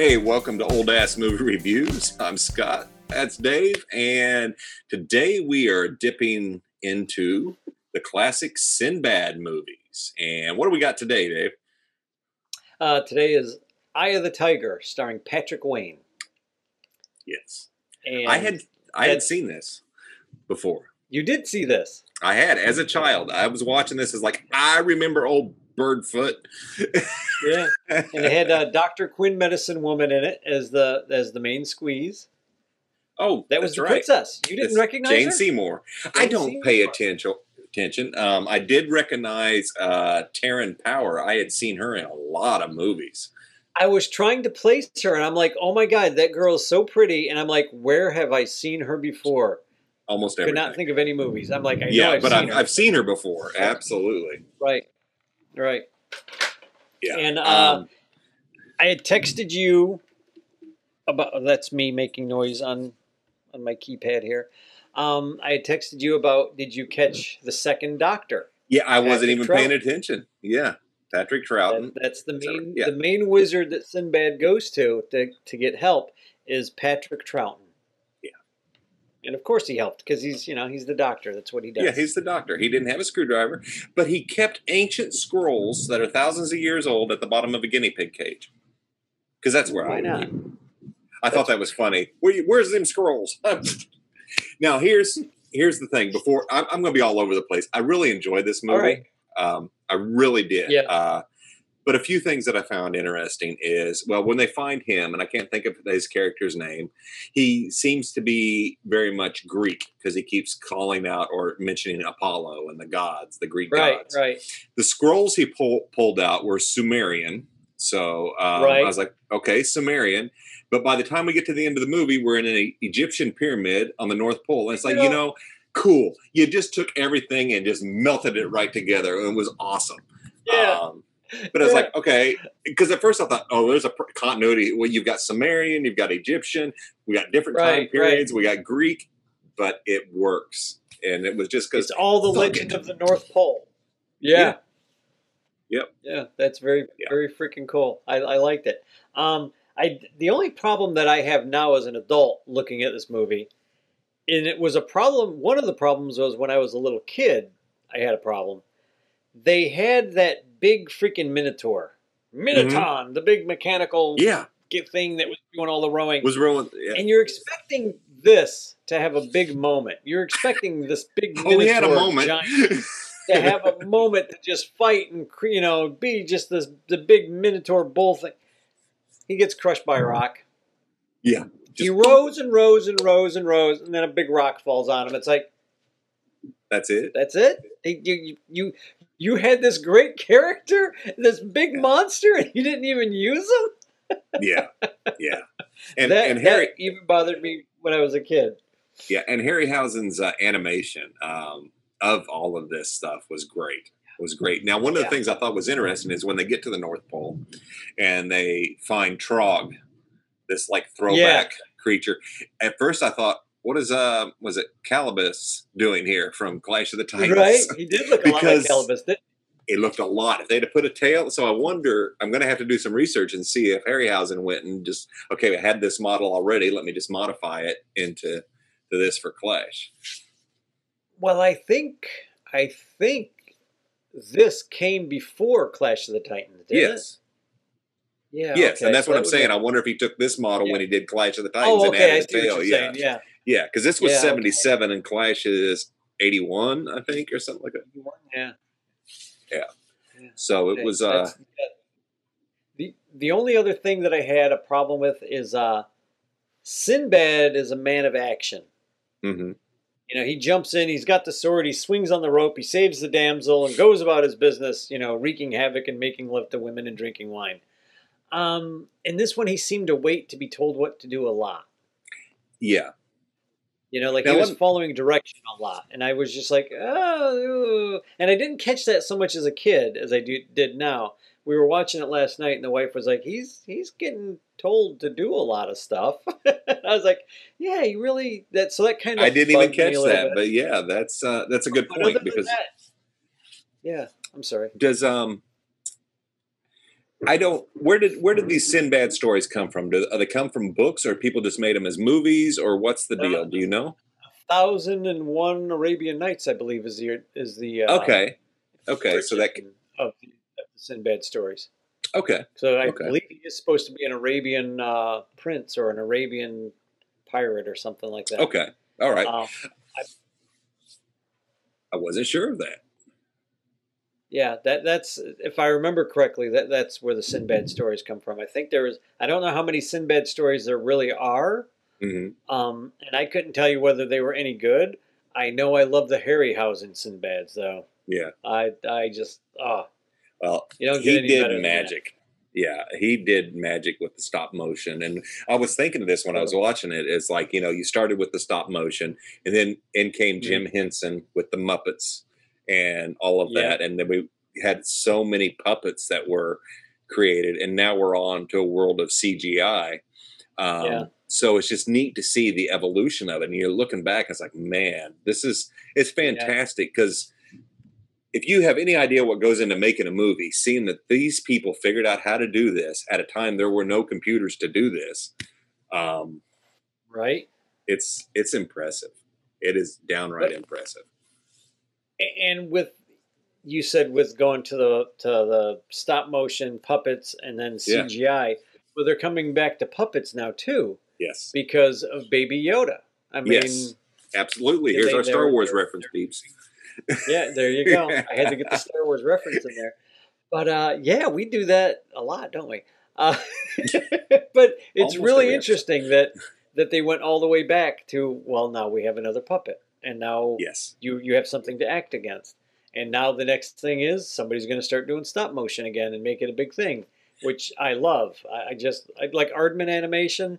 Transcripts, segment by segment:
Hey, welcome to Old Ass Movie Reviews. I'm Scott. That's Dave. And today we are dipping into the classic Sinbad movies. And what do we got today, Dave? Uh, today is Eye of the Tiger, starring Patrick Wayne. Yes. And I had I had seen this before. you did see this. I had as a child. I was watching this as like I remember old Birdfoot. Yeah, and it had uh, Doctor Quinn, medicine woman, in it as the as the main squeeze. oh, That was the right. princess. You didn't It's recognize Jane her? Seymour. I don't pay attention. Attention. Um, I did recognize uh, Taryn Power. I had seen her in a lot of movies. I was trying to place her, and I'm like, oh my god, that girl is so pretty. And I'm like, where have I seen her before? Almost Could everything. not think of any movies. I'm like, I know yeah, I've but seen I've. I've seen her before. Absolutely. right, right. Yeah. And, uh, um, I had texted you about that's me making noise on on my keypad here. Um, I had texted you about did you catch the second Doctor? yeah, I wasn't even Troughton. paying attention. Yeah, Patrick Troughton. That, that's the main yeah. the main wizard that Sinbad goes to to to get help is Patrick Troughton. And of course he helped because he's you know he's the Doctor. That's what he does. Yeah, he's the doctor. He didn't have a screwdriver, but he kept ancient scrolls that are thousands of years old at the bottom of a guinea pig cage. Because that's where Why I not? I thought that was funny. Where where's them scrolls? now here's here's the thing. Before I'm, I'm going to be all over the place. I really enjoyed this movie. Right. Um, I really did. Yeah. Uh, but a few things that I found interesting is well, when they find him, and I can't think of his character's name, he seems to be very much Greek because he keeps calling out or mentioning Apollo and the gods, the Greek Right, gods. right. right. The scrolls he pull, pulled out were Sumerian. So um, Right. I was like, okay, Sumerian. But by the time we get to the end of the movie, we're in an Egyptian pyramid on the North Pole. And it's like, you know, cool. You just took everything and just melted it right together. And it was awesome. Yeah. Um, but I was Yeah. like, okay, because at first I thought, oh, there's a pr- continuity. Well, you've got Sumerian, you've got Egyptian, we got different time Right, right. periods, we got Greek, but it works. And it was just because It's all the Fuck legend it. of the North Pole. Yeah. Yep. Yeah, that's very Yeah. very freaking cool. I, I liked it. Um, I the only problem that I have now as an adult looking at this movie, and it was a problem. One of the problems was when I was a little kid. I had a problem. They had that big freaking Minotaur, Minotaur, the big mechanical Mm-hmm. yeah, thing that was doing all the rowing was rowing, Yeah. and you're expecting this to have a big moment. You're expecting this big Oh, we had a moment. giant to have a moment to just fight and you know be just this the big Minotaur bull thing. He gets crushed by a rock. yeah. he rows and rows and rows and rows, and then a big rock falls on him. It's like That's it. that's it. You you you had this great character, this big monster, and you didn't even use him. Yeah, yeah. And that, and Harry, even bothered me when I was a kid. yeah, and Harryhausen's uh, animation um, of all of this stuff was great. Was great. Now, one of the Yeah. things I thought was interesting is when they get to the North Pole, and they find Trog, this like throwback creature. At first, I thought, "What is uh was it Calibos doing here from Clash of the Titans?" Right? He did look a lot like Elvis. Didn't it looked a lot. If they'd have put a tail, so I wonder. I'm going to have to do some research and see if Harryhausen went and just okay. I had this model already. Let me just modify it into to this for Clash. Well, I think I think this came before Clash of the Titans. Didn't Yes, It? Yeah. yes, okay, and that's so what that I'm saying. make- I wonder if he took this model when he did Clash of the Titans Oh, and okay. I added see the tail. what you're Yeah, saying. Yeah. Yeah, because this was Yeah, okay. 77 and Clash is 81, I think, or something like that. Yeah. yeah. So it Okay, was. uh the the only other thing that I had a problem with is uh, Sinbad is a man of action. mhm. You know, he jumps in, he's got the sword, he swings on the rope, he saves the damsel, and goes about his business. You know, wreaking havoc and making love to women and drinking wine. Um, in this one, he seemed to wait to be told what to do a lot. Yeah, You know, like Now, he was following direction a lot, and I was just like, oh, ooh." and I didn't catch that so much as a kid as I do, did now. We were watching it last night, and the wife was like, "He's he's getting told to do a lot of stuff." I was like, "Yeah, he really that." So that kind of I didn't even catch that, bit. but yeah, that's uh that's a good But point because that- yeah, I'm sorry. does um I don't. Where did where did these Sinbad stories come from? Do they come from books, or people just made them as movies, or what's the deal? Do you know? Thousand and One Arabian Nights, I believe, is the is the uh, Okay, okay. So that origin of the, of the Sinbad stories. okay, So I Okay. believe he is supposed to be an Arabian uh, prince or an Arabian pirate or something like that. okay. All right. Uh, I wasn't sure of that. Yeah, that that's if I remember correctly, that that's where the Sinbad stories come from. I think there is. I don't know how many Sinbad stories there really are, hmm um, and I couldn't tell you whether they were any good. I know I love the Harryhausen Sinbads though. Yeah. I I just ah, Well, you don't he get any did magic. Yeah, he did magic with the stop motion. And I was thinking of this when I was watching it. It's like, you know, you started with the stop motion, and then in came Jim Henson with the Muppets and all of. Yeah. that. And then we had so many puppets that were created. And now we're on to a world of CGI. Um, Yeah. So it's just neat to see the evolution of it. And you're looking back, it's like, man, this is it's fantastic because if you have any idea what goes into making a movie, seeing that these people figured out how to do this at a time there were no computers to do this, um, right? it's it's impressive. It is downright But- impressive. And with you said with going to the to the stop motion puppets and then Yeah. CGI, well, they're coming back to puppets now too Yes, because of Baby Yoda. I mean, Yes. absolutely. Here's our Star Wars reference, peeps. yeah, there you go. I had to get the Star Wars reference in there, but uh, yeah, we do that a lot, don't we? Uh, but it's Almost really interesting that that they went all the way back to well, now we have another puppet, and now Yes, you you have something to act against. And now the next thing is somebody's going to start doing stop motion again and make it a big thing, which I love. I, I just I like Aardman animation.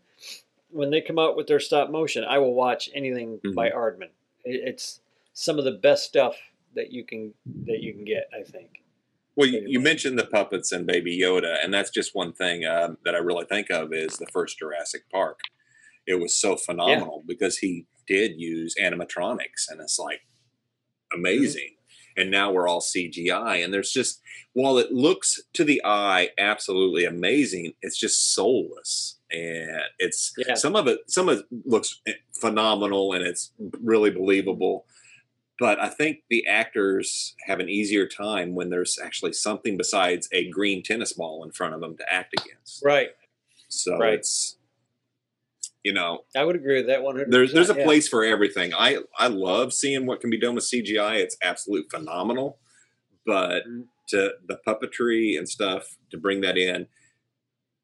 When they come out with their stop motion, I will watch anything by Aardman. It, it's some of the best stuff that you can that you can get. I think. Well, you, you mentioned the puppets and Baby Yoda, and that's just one thing um, that I really think of is the first Jurassic Park. It was so phenomenal because he did use animatronics, and it's like amazing. And now we're all CGI, and there's just while it looks to the eye absolutely amazing, it's just soulless, and it's Yeah. some of it. Some of it looks eh, phenomenal, and it's really believable but I think the actors have an easier time when there's actually something besides a green tennis ball in front of them to act against. Right. So Right. it's you know I would agree with that one hundred. there's there's a place for everything. I I love seeing what can be done with CGI. It's absolute phenomenal, but Mhm. to the puppetry and stuff to bring that in.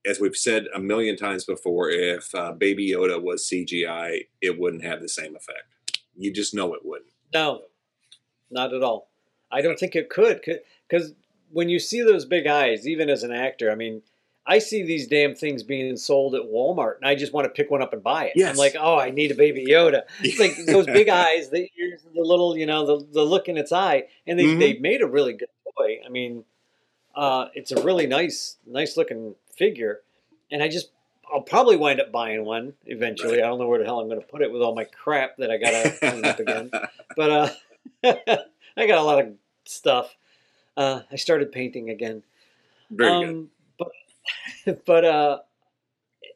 As we've said a million times before, if uh, Baby Yoda was CGI, it wouldn't have the same effect. You just know it wouldn't. No, not at all. I don't think it could because when you see those big eyes, even as an actor, I mean, I see these damn things being sold at Walmart, and I just want to pick one up and buy it. I'm like, oh, I need a Baby Yoda. It's like those big eyes, the ears, the little, you know, the, the look in its eye, and they Mhm. they made a really good toy. I mean, uh, it's a really nice, nice looking figure, and I just. I'll probably wind up buying one eventually. I don't know where the hell I'm going to put it with all my crap that I got to clean up again but uh, I got a lot of stuff. Uh, I started painting again. Very good. um, But but uh,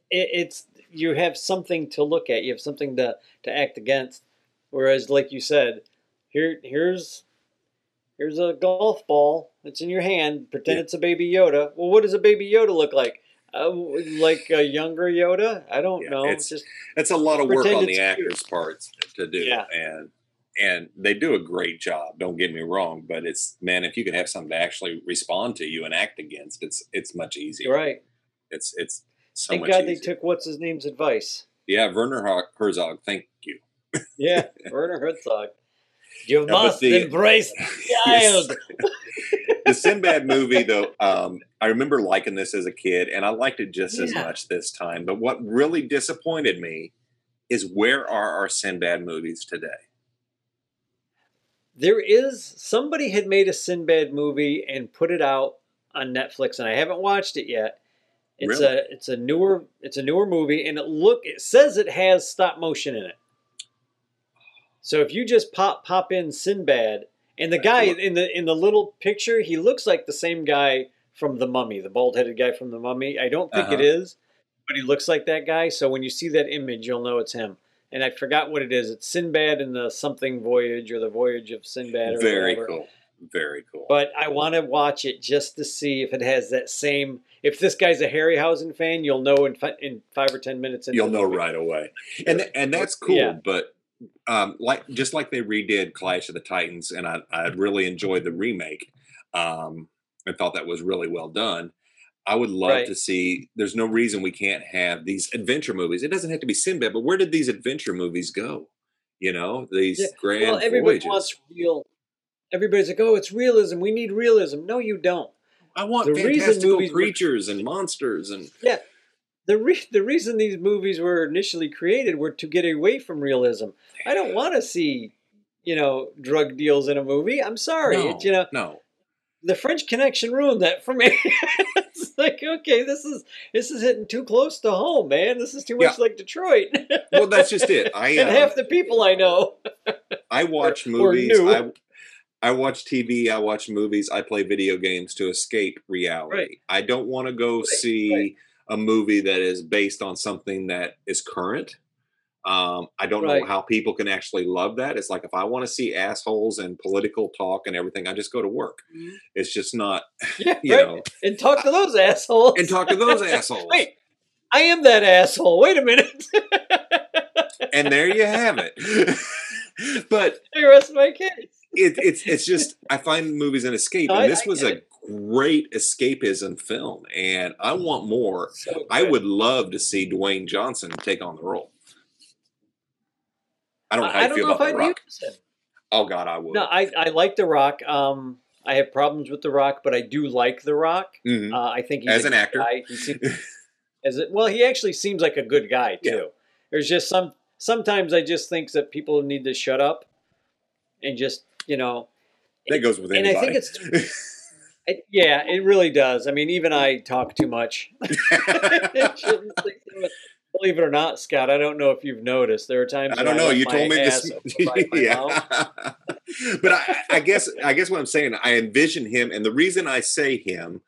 it, it's you have something to look at. You have something to to act against. Whereas, like you said, here here's here's a golf ball. It's in your hand. Pretend Yeah. it's a baby Yoda. Well, what does a baby Yoda look like? Uh, like a younger Yoda? I don't Yeah, know. it's- It's just It's a lot of work on the actors' parts to do, Yeah. and and they do a great job. Don't get me wrong, but it's man, if you can have something to actually respond to you and act against, it's it's much easier. right. It's it's so Thank much God they took what's his name's advice. yeah, Werner Herzog. Thank you. Yeah, Werner Herzog. You but must the- embrace the child. the Sinbad movie, though, um, I remember liking this as a kid, and I liked it just as much this time. But what really disappointed me is where are our Sinbad movies today? There is somebody had made a Sinbad movie and put it out on Netflix, and I haven't watched it yet. It's Really? a it's a newer it's a newer movie, and it look it says it has stop motion in it. So if you just pop pop in Sinbad, and the guy in the in the little picture, he looks like the same guy from The Mummy, the bald headed guy from The Mummy. I don't think it Uh-huh. is, but he looks like that guy. So when you see that image, you'll know it's him. And I forgot what it is. It's Sinbad in the something voyage or the voyage of Sinbad. Or Very whatever. cool. Very cool. But I want to watch it just to see if it has that same. If this guy's a Harryhausen fan, you'll know in fi- in five or ten minutes. You'll know movie. right away. And and that's cool. Yeah. But um, like just like they redid Clash of the Titans, and I, I really enjoyed the remake. Um, and thought that was really well done. I would love Right. to see. There's no reason we can't have these adventure movies. It doesn't have to be Sinbad, but where did these adventure movies go? You know, these Yeah, grand Well, everybody voyages. wants real. Everybody's like, "Oh, it's realism. We need realism." No, you don't. I want the reason fantastical movies were- creatures and monsters and yeah. The re- the reason these movies were initially created were to get away from realism. I don't want to see, you know, drug deals in a movie. I'm sorry. No, It- you know, no. the French Connection ruined that for me. like, okay, this is this is hitting too close to home, man. This is too much like Detroit. Well, that's just it. I and uh, half the people I know. I watch or movies. new. I I watch TV. I watch movies. I play video games to escape reality. Right. I don't want to go see right. a movie that is based on something that is current. Um, I don't know how people can actually love that. It's like if I want to see assholes and political talk and everything, I just go to work. It's just not, Yeah, you right. know, and talk to those assholes. and talk to those assholes. Wait, I am that asshole. Wait a minute. And there you have it. but I rest my case. it, it's it's just I find movies an escape, and I- this I was a it. great escapism film, and I want more. So I would love to see Dwayne Johnson take on the role. I don't know how I you don't feel know if about I'd The Rock. Oh God, I would. No, I, I like The Rock. Um, I have problems with The Rock, but I do like The Rock. Mhm. Uh, I think he's As an actor. guy. He seems, as well, he actually seems like a good guy too. Yeah. There's just some sometimes I just think that people need to shut up and just you know. that goes with and I think it's it, yeah, it really does. I mean, even I talk too much. It shouldn't say so much. Believe it or not, Scott, I don't know if you've noticed. There are times I don't know. let You told me this. override my mouth. yeah. but I, I guess I guess what I'm saying, I envision him, and the reason I say him,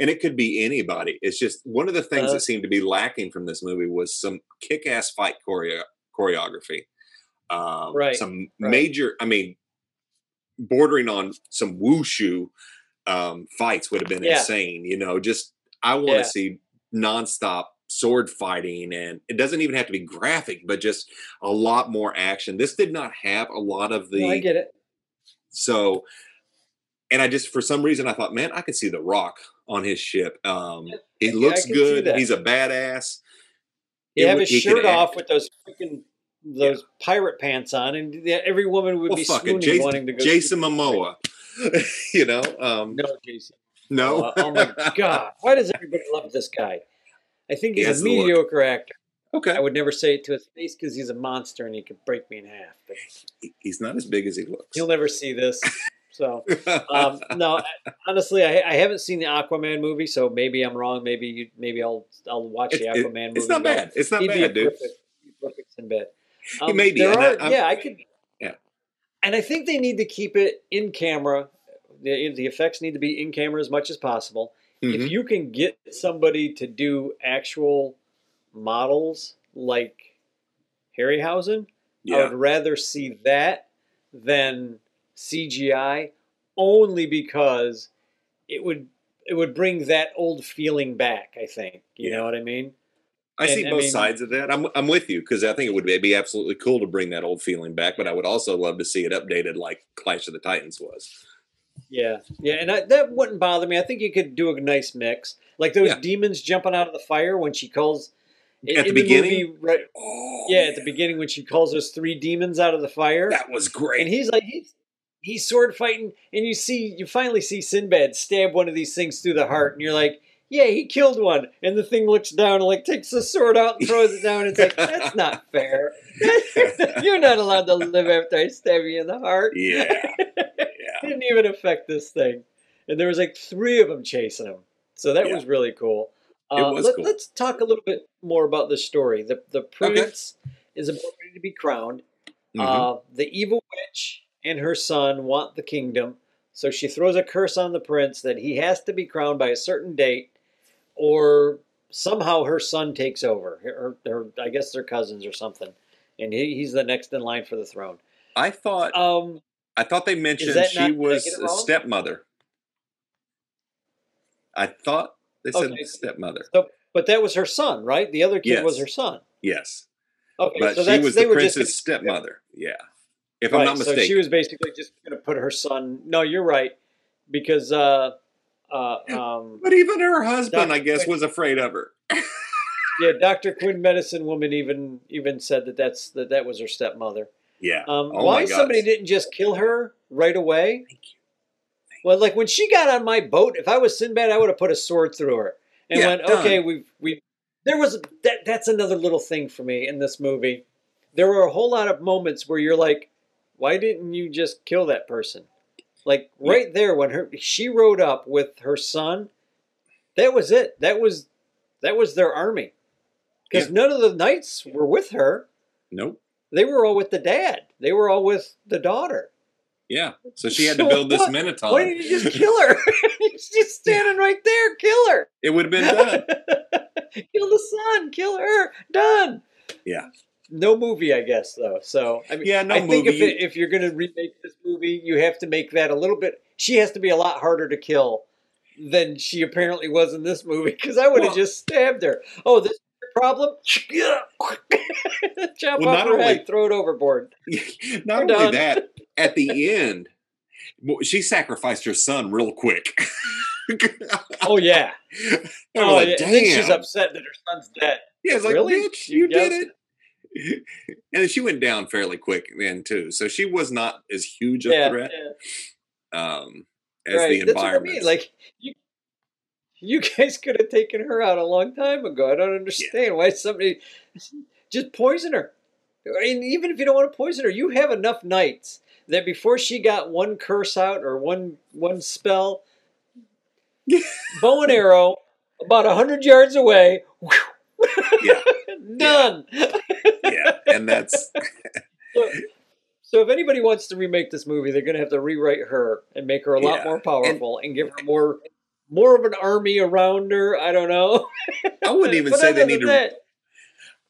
and it could be anybody. It's just one of the things Uh. that seemed to be lacking from this movie was some kick-ass fight choreo- choreography. Um, Right, Some right. major. I mean, bordering on some wushu um, fights would have been Yeah. insane. You know, just I want to Yeah. see nonstop sword fighting and it doesn't even have to be graphic but just a lot more action this did not have a lot of the No, I get it. so and i just for some reason i thought man i could see the rock on his ship um he looks good he's a badass You It have his he shirt act- off with those freaking those pirate pants on, and every woman would well be swooning, jason, wanting to go. jason momoa you know um No, Jason. no Uh, oh my god! Why does everybody love this guy? I think he's has a the mediocre actor. okay I would never say it to his face because he's a monster and he could break me in half. But he's not as big as he looks he'll never see this. So um, no, honestly, I, I haven't seen the Aquaman movie, so maybe I'm wrong. Maybe you, maybe I'll I'll watch the It's- it- Aquaman movie. it's not bad it's not He'd bad dude perfect, perfect in bed. He may be, are, I- yeah, I could. Yeah. and I think they need to keep it in camera. The, the effects need to be in camera as much as possible. Mhm. If you can get somebody to do actual models like Harryhausen, I would rather see that than CGI, only because it would it would bring that old feeling back. I think you Yeah. know what I mean. I see And, I both mean- sides of that. I'm I'm with you because I think it would be absolutely cool to bring that old feeling back, but I would also love to see it updated like Clash of the Titans was. Yeah, yeah, and I, that wouldn't bother me. I think you could do a nice mix, like those Yeah. demons jumping out of the fire when she calls in, At the in beginning? movie, right? Oh, Yeah, at the beginning when she calls those three demons out of the fire, that was great. and he's like he's he's sword fighting, and you see you finally see Sinbad stab one of these things through the heart, and you're like, yeah, he killed one, and the thing looks down and like takes the sword out and throws it down. It's like that's not fair. you're not allowed to live after I stab you in the heart. yeah, didn't even affect this thing. And there was like three of them chasing him. So that Yeah. was really cool. Uh, was let, cool. Let's talk a little bit more about the story. The the prince is about ready to be crowned. Mhm. Uh, the evil witch and her son want the kingdom. So she throws a curse on the prince that he has to be crowned by a certain date, or somehow her son takes over. Her, her I guess they're cousins or something, and he, he's the next in line for the throne. I thought Um, I thought they mentioned she not- was a stepmother. I thought they said Okay. stepmother. but that was her son, right? The other kid was her son. Yes, Okay, but so she that's was they the were just prince's stepmother. Yeah, if right, I'm not mistaken. So she was basically just going to put her son. No, you're right, because uh, uh, um, but even her husband, Dr. I guess, Quinn- was afraid of her. yeah, Doctor Quinn, medicine woman, even even said that that's that that was her stepmother. Yeah. Um, Oh why somebody didn't just kill her right away? Thank you. Well, like when she got on my boat, if I was Sinbad, I would have put a sword through her and Yeah, went, done. "Okay, we we." There was that. That's another little thing for me in this movie. There were a whole lot of moments where you're like, "Why didn't you just kill that person?" Like Yeah. right there when her she rode up with her son. That was it. That was that was their army. Because Yeah. none of the knights were with her. Nope. They were all with the dad. They were all with the daughter. Yeah. So she had to build this what? minotaur. Why didn't you just kill her? She's just standing right there. Kill her. It would have been done. kill the son. Kill her. Done. Yeah. No movie, I guess, though. So I mean, Yeah, no I think if, movie. it, if you're going to remake this movie, you have to make that a little bit. She has to be a lot harder to kill than she apparently was in this movie. Because I would have Well- just stabbed her. Oh, this problem. Chop Well, off not her only- head, throw it overboard. Not We're only done. that, at the end, she sacrificed her son real quick. Oh yeah. I was Oh, like, yeah. damn. And then she's upset that her son's dead. Yeah, it's like, Really? bitch, You you did guessed it. And she went down fairly quick then too, so she was not as huge a Yeah, threat yeah. um, as right. the That's what I environment. mean. Like you, you guys could have taken her out a long time ago. I don't understand why somebody just poison her. And even if you don't want to poison her, you have enough knights that before she got one curse out or one one spell, bow and arrow about a hundred yards away. Yeah. Done. yeah, and that's So, so if anybody wants to remake this movie, they're going to have to rewrite her and make her a lot Yeah, more powerful and, give her more more of an army around her. I don't know. I wouldn't even say they need to. that,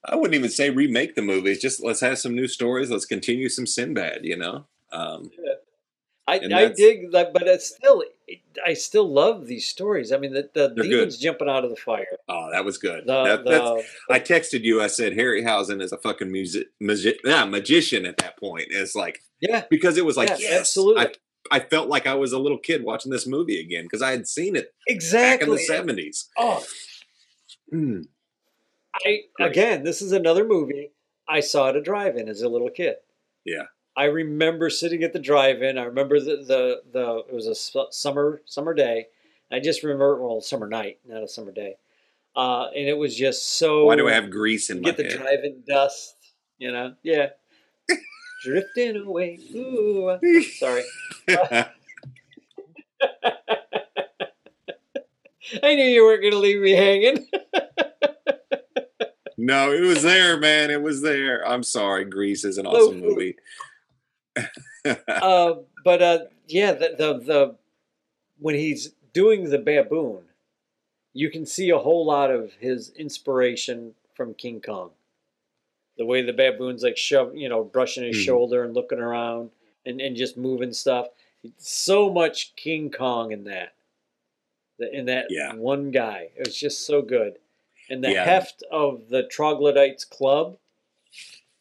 I wouldn't even say remake the movies. Just let's have some new stories. Let's continue some Sinbad. You know. Um, I, I dig that, but it's still I still love these stories. I mean, the, the demons jumping out of the fire. oh, that was good. The, That- the, I texted you. I said Harryhausen is a fucking music magi- yeah, magician at that point. It's like yeah, because it was like Yeah, yes, absolutely. I, I felt like I was a little kid watching this movie again because I had seen it back in the seventies. Oh, Mm. I again, this is another movie I saw at a drive-in as a little kid. Yeah. I remember sitting at the drive-in. I remember the the, the it was a summer summer day. I just remember well summer night, not a summer day. Uh, and it was just so. Why do I have grease in my get the head? drive-in dust? You know, yeah. Drifting away. Ooh, sorry. I knew you weren't going to leave me hanging. no, it was there, man. It was there. I'm sorry. Grease is an awesome food. movie. uh, but uh, yeah, the, the the when he's doing the baboon, you can see a whole lot of his inspiration from King Kong. The way the baboon's like shove, you know, brushing his Mhm. shoulder and looking around and, and just moving stuff. So much King Kong in that, in that Yeah. one guy. It was just so good, and the Yeah. heft of the troglodytes club.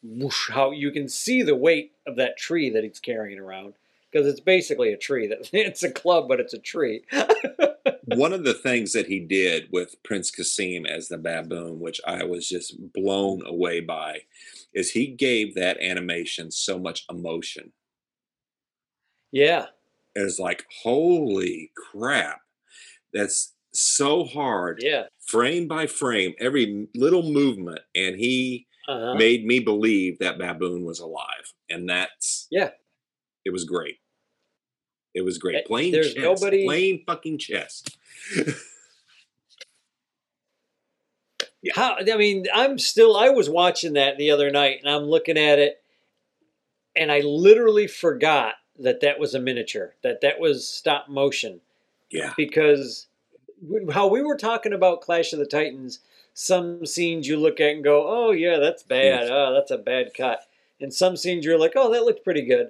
Whoosh, how you can see the weight of that tree that he's carrying around because it's basically a tree. That it's a club, but it's a tree. One of the things that he did with Prince Kasim as the baboon, which I was just blown away by, is he gave that animation so much emotion. yeah, It was like, holy crap. That's so hard, yeah. frame by frame, every little movement. And he Uh-huh. made me believe that baboon was alive. And that's, Yeah. it was great. It was great. Eh, Plain there's chess. nobody- Plain fucking chess. Yeah. How I mean, I'm still. I was watching that the other night, and I'm looking at it, and I literally forgot that that was a miniature, that that was stop motion, Yeah. because how we were talking about Clash of the Titans, some scenes you look at and go, "Oh yeah, that's bad. Oh, that's a bad cut." And some scenes you're like, "Oh, that looked pretty good."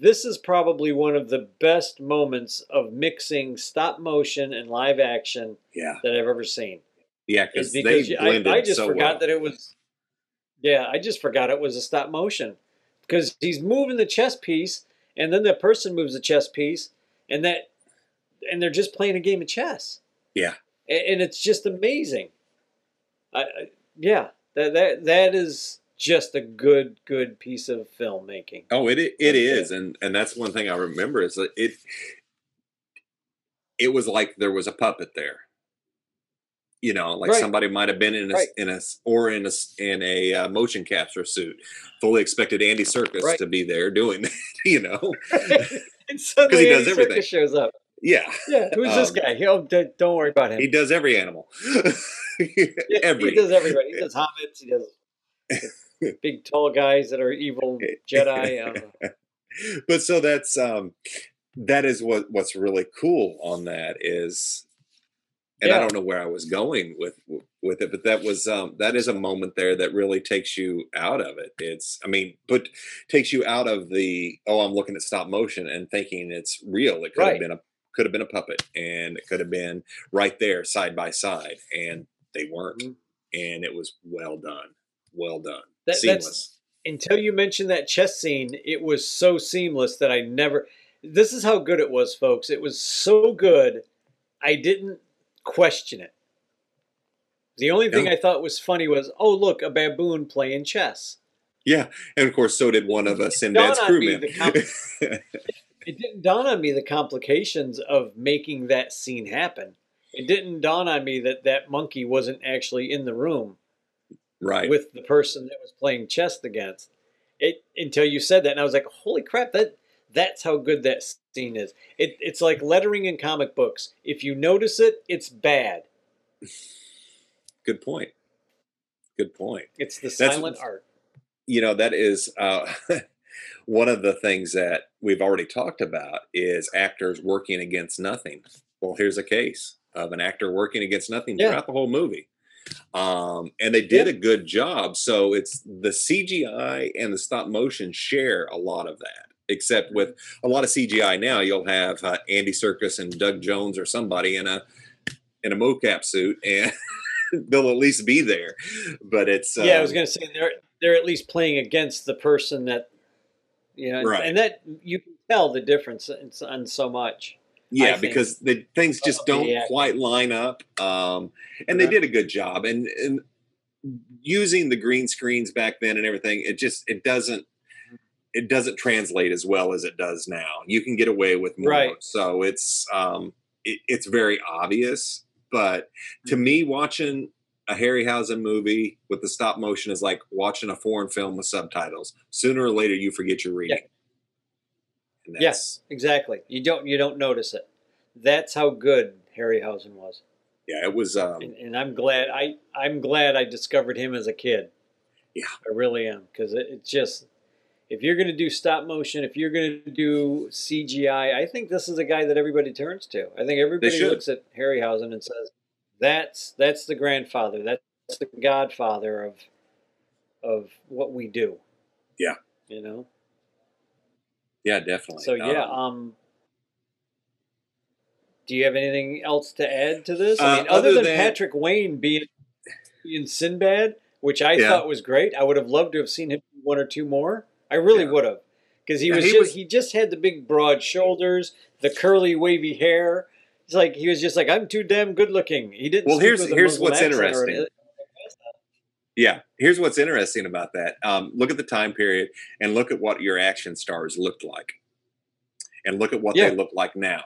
This is probably one of the best moments of mixing stop motion and live action Yeah. that I've ever seen. Yeah. Because they you- I, blended I just so forgot well. that it was. Yeah, I just forgot it was a stop motion because he's moving the chess piece, and then the person moves the chess piece, and that, and they're just playing a game of chess. Yeah. A- and it's just amazing. I, I yeah, that that that is just a good good piece of filmmaking. Oh, it it That's is, and and that's one thing I remember is that it it was like there was a puppet there. You know, like Right. somebody might have been in a Right. in a or in a in a uh, motion capture suit. Fully expected Andy Serkis Right. to be there doing that. You know, and suddenly he does Andy everything. Serkis shows up. yeah, Yeah, who's this Um, guy? Oh, d- don't worry about him. he does every animal. Every He does everybody. He does hobbits. He does big tall guys that are evil Jedi. But so that's um that is what what's really cool on that is and i don't know where i was going with with it but that was um that is a moment there that really takes you out of it. It's i mean but takes you out of the oh i'm looking at stop motion and thinking it's real. It could have been a could have been a puppet and it could have been right there side by side and they weren't. Mhm. and it was well done well done That- seamless until you mentioned that chess scene, it was so seamless that I never. This is how good it was, folks. It was so good, I didn't question it. The only thing No. I thought was funny was, oh look, a baboon playing chess. Yeah, and of course, so did one of uh, Sinbad's dawned on me crewmen. It didn't dawn on me the complications of making that scene happen. It didn't dawn on me that that monkey wasn't actually in the room. Right. with the person that was playing chess against. It until you said that, and I was like, "Holy crap! That that's how good that scene is." It, it's like lettering in comic books. If you notice it, it's bad. Good point. Good point. It's the That's- silent art. You know, that is uh, one of the things that we've already talked about is actors working against nothing. Well, here's a case of an actor working against nothing Yeah. throughout the whole movie. Um, and they did a good job. So it's the CGI and the stop motion share a lot of that. Except with a lot of CGI now, you'll have uh, Andy Serkis and Doug Jones or somebody in a in a mocap suit, and they'll at least be there. But it's yeah, I was um, going to say they're they're at least playing against the person that you know, Right. and that you can tell the difference on so much. Yeah because the things just don't acting. quite line up um and they did a good job and and using the green screens back then and everything it just it doesn't it doesn't translate as well as it does now. You can get away with more. Right. so it's um it, it's very obvious but to me watching a harryhausen movie with the stop motion is like watching a foreign film with subtitles. Sooner or later you forget your reading. and Yes, exactly. You don't you don't notice it. That's how good Harryhausen was, yeah it was um and, and I'm glad I I'm glad I discovered him as a kid. Yeah. I really am because it, it's just if you're going to do stop motion, if you're going to do CGI, I think this is a guy that everybody turns to. I think everybody looks at Harryhausen and says, "That's that's the grandfather. That's the godfather of of what we do." Yeah. You know. Yeah definitely So yeah, Um, um, do you have anything else to add to this? Uh, I mean, other, other than than- Patrick Wayne being being Sinbad, which I Yeah. thought was great, I would have loved to have seen him one or two more. I really Yeah. would have, because he Yeah, was he just was- he just had the big broad shoulders, the curly wavy hair. It's like he was just like I'm too damn good looking. He didn't. Well, here's- here's what's interesting. Yeah, here's what's interesting about that. Um, look at the time period and look at what your action stars looked like, and look at what Yeah. they look like now.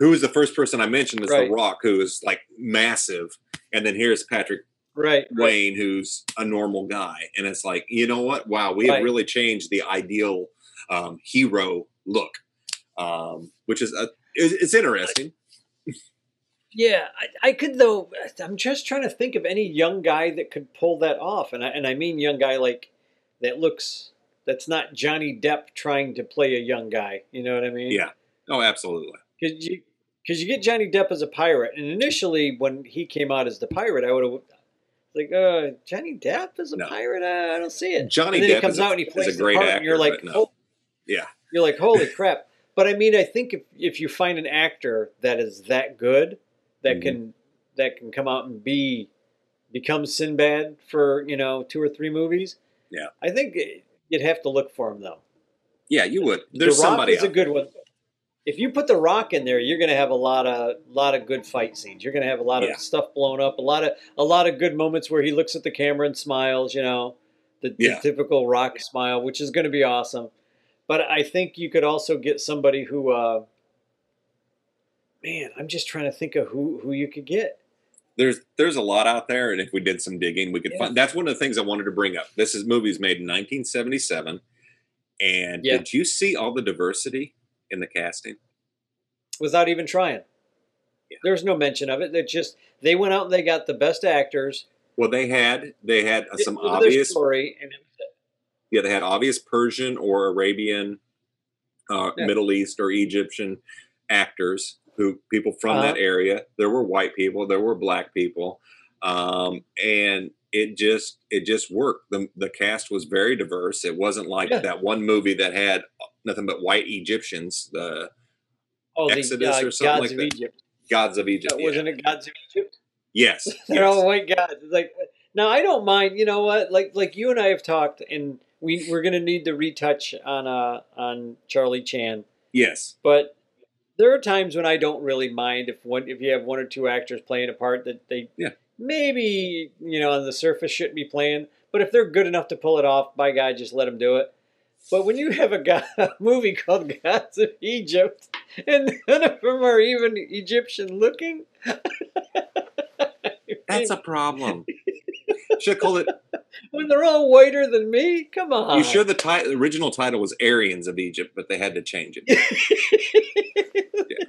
Who was the first person I mentioned? Is Right. The Rock, who is like massive, and then here's Patrick Right. right. Wayne, who's a normal guy, and it's like you know what? Wow, we have really changed the ideal um, hero look, um, which is a, it's, it's interesting. Yeah, I, I could though. I'm just trying to think of any young guy that could pull that off, and I and I mean young guy like that looks that's not Johnny Depp trying to play a young guy. You know what I mean? Yeah. Oh, absolutely. Because you, cause you get Johnny Depp as a pirate, and initially when he came out as the pirate, I would have like, uh, Johnny Depp as a No. pirate. Uh, I don't see it. Johnny and Depp he comes is a- out and he plays a great part, and actor, you're like, no. oh, Yeah. you're like, holy crap. But I mean, I think if if you find an actor that is that good, that Mhm. can that can come out and be become Sinbad for you know two or three movies, Yeah. I think you'd have to look for him though. Yeah, you would. There's the Rock somebody is a good one. If you put the Rock in there, you're going to have a lot of lot of good fight scenes. You're going to have a lot of stuff blown up, a lot of a lot of good moments where he looks at the camera and smiles. You know, the, the typical Rock smile, which is going to be awesome. But I think you could also get somebody who, uh, man, I'm just trying to think of who who you could get. there's there's a lot out there, and if we did some digging, we could Yeah. find. That's one of the things I wanted to bring up. This is movies made in 1977, and Yeah. did you see all the diversity in the casting? without even trying. Yeah. There's no mention of it. They just they went out and they got the best actors. Well, they had they had uh, some obvious story, and it was it. yeah they had obvious Persian or Arabian, uh, Yeah. Middle East or Egyptian actors who people from Uh-huh. that area. There were white people, there were black people, um, and it just it just worked. the The cast was very diverse. It wasn't like Yeah. that one movie that had nothing but white Egyptians, the Oh, the Exodus uh, or something gods like of that. Egypt. Gods of Egypt. Uh, yeah. Wasn't it gods of Egypt? Yes, They're yes. all white gods. It's like now I don't mind. You know what? Like like you and I have talked, and we we're gonna need to retouch on uh on Charlie Chan. yes. But there are times when I don't really mind if one if you have one or two actors playing a part that they Yeah. maybe you know on the surface shouldn't be playing, but if they're good enough to pull it off, by God, just let them do it. But when you have a, a movie called Gods of Egypt and none of them are even Egyptian looking, That's a problem. Should I call it. When they're all whiter than me. Come on, You sure the ti- original title was Aryans of Egypt, but they had to change it.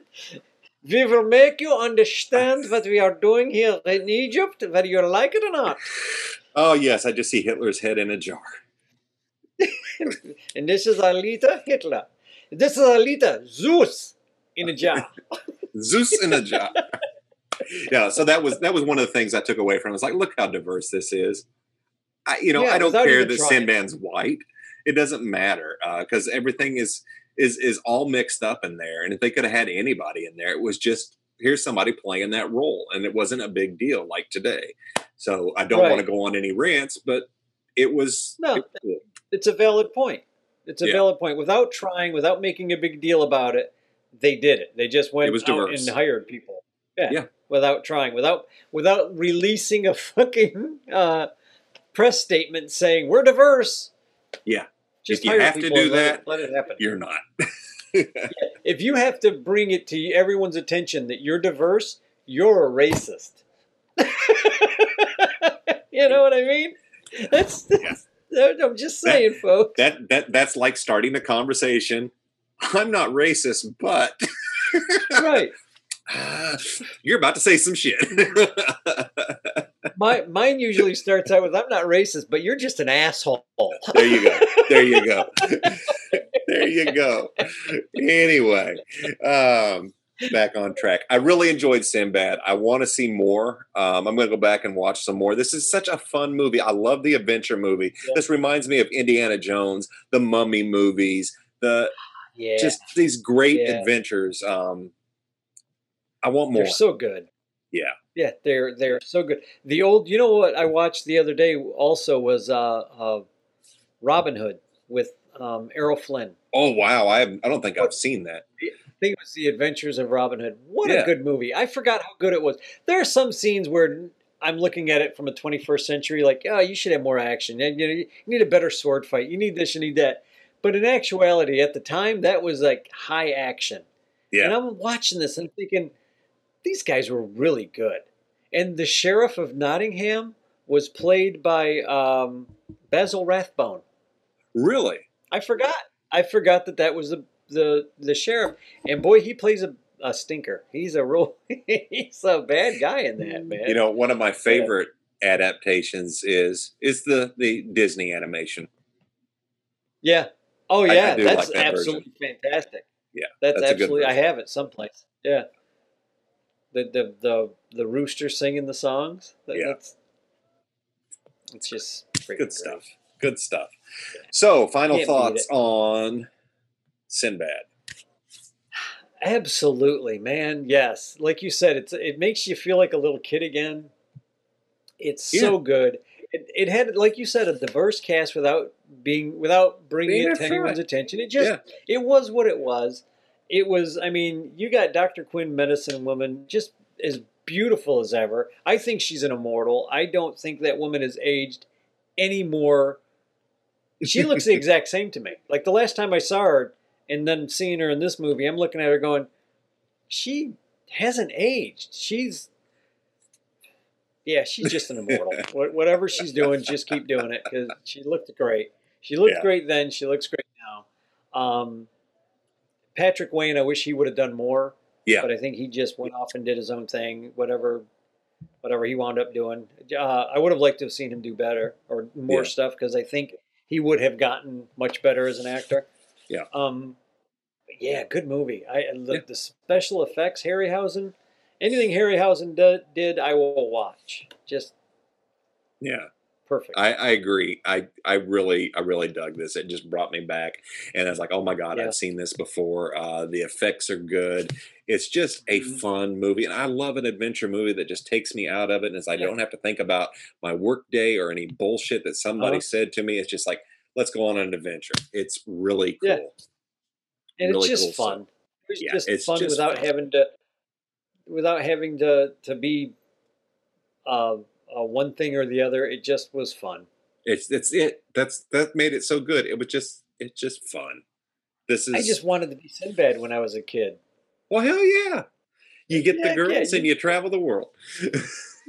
We will make you understand what we are doing here in Egypt, whether you like it or not. Oh yes, I just see Hitler's head in a jar. And this is Alita Hitler. This is Alita Zeus in a jar. Zeus in a jar. yeah, so that was that was one of the things I took away from. it. It's like, look how diverse this is. I, you know, Yeah, I don't care that trying. Sinbad's white. It doesn't matter because everything is is is all mixed up in there. And if they could have had anybody in there, it was just here's somebody playing that role, and it wasn't a big deal like today. So I don't want to go on any rants, but it was No. it was. It's a valid point. It's a Yeah. valid point. Without trying, without making a big deal about it, they did it. They just went It was out and hired people. Yeah. Yeah. Without trying, without without releasing a fucking uh, press statement saying we're diverse. Yeah. Just If you have to do and let that, it, let it happen. You're not. If you have to bring it to everyone's attention that you're diverse, you're a racist. you know what I mean? That's, I'm just That- saying, folks. that that that's like starting a conversation. I'm not racist, but right. you're about to say some shit. My mine usually starts out with I'm not racist, but you're just an asshole. there you go. There you go. there you go. Anyway, um, back on track. I really enjoyed Sinbad. I want to see more. Um, I'm going to go back and watch some more. This is such a fun movie. I love the adventure movie. Yeah. This reminds me of Indiana Jones, the Mummy movies, the Yeah. just these great Yeah. adventures. Um, I want more. They're so good. Yeah. Yeah, they're they're so good. The old, you know what I watched the other day also was uh, uh Robin Hood with um, Errol Flynn. oh wow, I have, I don't think I've seen that. I think it was The Adventures of Robin Hood. What Yeah. a good movie. I forgot how good it was. There are some scenes where I'm looking at it from a 21st century, like, oh, you should have more action. You, know, you need a better sword fight. You need this, you need that. But in actuality, at the time, that was like high action. Yeah. And I'm watching this and thinking, these guys were really good. And the sheriff of Nottingham was played by um, Basil Rathbone. Really? I forgot. I forgot that that was the the the sheriff. And boy, he plays a, a stinker. He's a real he's a bad guy in that man. You know, one of my favorite adaptations is is the the Disney animation. Yeah. Oh yeah, that's like that absolutely fantastic. Yeah, That's, that's absolutely. I have it someplace. Yeah. The the the the rooster singing the songs. That, Yeah. That's. It's just Good great. stuff. Good stuff. So, final thoughts on Sinbad. Absolutely, man. Yes, like you said, it's it makes you feel like a little kid again. It's so good. It, it had, like you said, a diverse cast without being without bringing it to anyone's attention. It just Yeah. it was what it was. It was. I mean, you got Dr. Quinn, Medicine Woman, just as beautiful as ever. I think she's an immortal. I don't think that woman has aged any more. She looks the exact same to me. Like the last time I saw her, and then seeing her in this movie, I'm looking at her going, she hasn't aged. She's, yeah, she's just an immortal. Whatever she's doing, just keep doing it because she looked great. She looked Yeah. great then. She looks great now. Um, Patrick Wayne, I wish he would have done more. Yeah. but I think he just went off and did his own thing. Whatever, whatever he wound up doing. Uh, I would have liked to have seen him do better or more Yeah. stuff because I think he would have gotten much better as an actor. Yeah. Um, yeah, good movie. I the, Yeah. the special effects, Harryhausen, anything Harryhausen do, did, I will watch. Just Yeah. Perfect. I, I agree. I, I really I really dug this. It just brought me back, and I was like, oh my god, Yeah. I've seen this before. Uh, the effects are good. It's just a Mhm. fun movie, and I love an adventure movie that just takes me out of it, and as I Yeah. don't have to think about my work day or any bullshit that somebody Uh-huh. said to me. It's just like let's go on an adventure. It's really cool. Yeah. and really it's just stuff. fun. It was Yeah, just it's fun just without fun. having to, without having to to be, uh, uh, one thing or the other. It just was fun. It's it's it. That's that made it so good. It was just it's just fun. This is I just wanted to be Sinbad when I was a kid. well hell yeah. You get Yeah, the girls yeah, and you- you travel the world.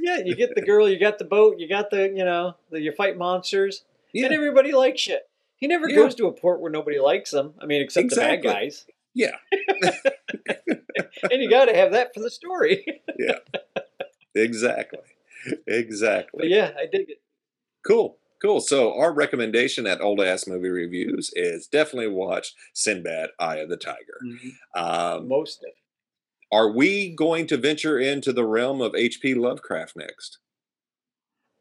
Yeah, you get the girl, you got the boat, you got the, you know, the, you fight monsters, Yeah. and everybody likes you. He never goes to a port where nobody likes him. I mean, except Exactly. the bad guys. Yeah. and you got to have that for the story. Yeah. Exactly. Exactly. but yeah, I dig it. Cool. Cool. So our recommendation at Old Ass Movie Reviews is definitely watch Sinbad Eye of the Tiger. Um, Most of are we going to venture into the realm of H.P. Lovecraft next?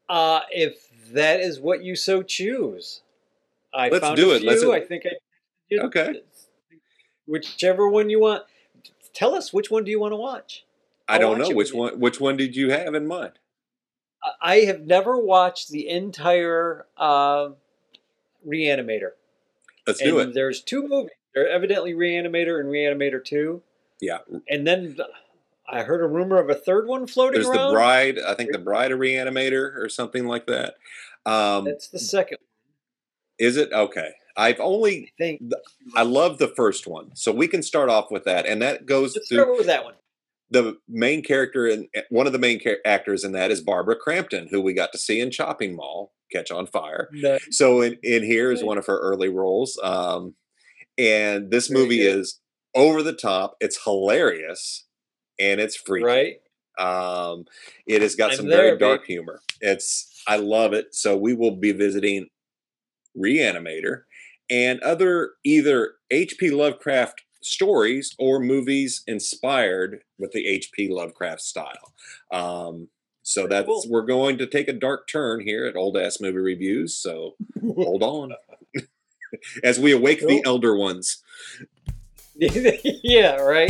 Uh, if that is what you so choose, I Let's found do it. Let's- few. I think I. you- Okay. Whichever one you want. Tell us which one do you want to watch. I I'll don't watch know which one. Which one did you have in mind? I- have never watched the entire uh, Reanimator. Let's and do it. There's two movies. There evidently Reanimator and Reanimator Two, Yeah. and then I heard a rumor of a third one floating around. There's the. Bride. I think the Bride of Reanimator or something like that. Um, That's the second. is it okay? I've only. I think. I love the first one, so we can start off with that, and that goes Let's through. start with that one. The main character and one of the main actors in that is Barbara Crampton, who we got to see in Chopping Mall Catch on Fire. No, So in, in here is one of her early roles. Um, and this Very movie good. is over the top. It's hilarious and it's free. right? Um, it has got I'm some there, very dark baby. humor. It's I love it. So we will be visiting Reanimator and other either H.P. Lovecraft stories or movies inspired with the H.P. Lovecraft style. Um, so that's cool. we're going to take a dark turn here at Old Ass Movie Reviews. So hold on as we awake the elder ones. yeah, right.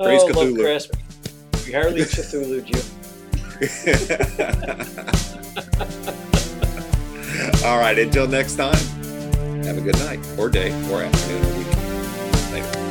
Praise oh, Cthulhu. Lovecraft. We hardly Cthulhu you. All right, until next time, have a good night or day or afternoon or weekend. Later.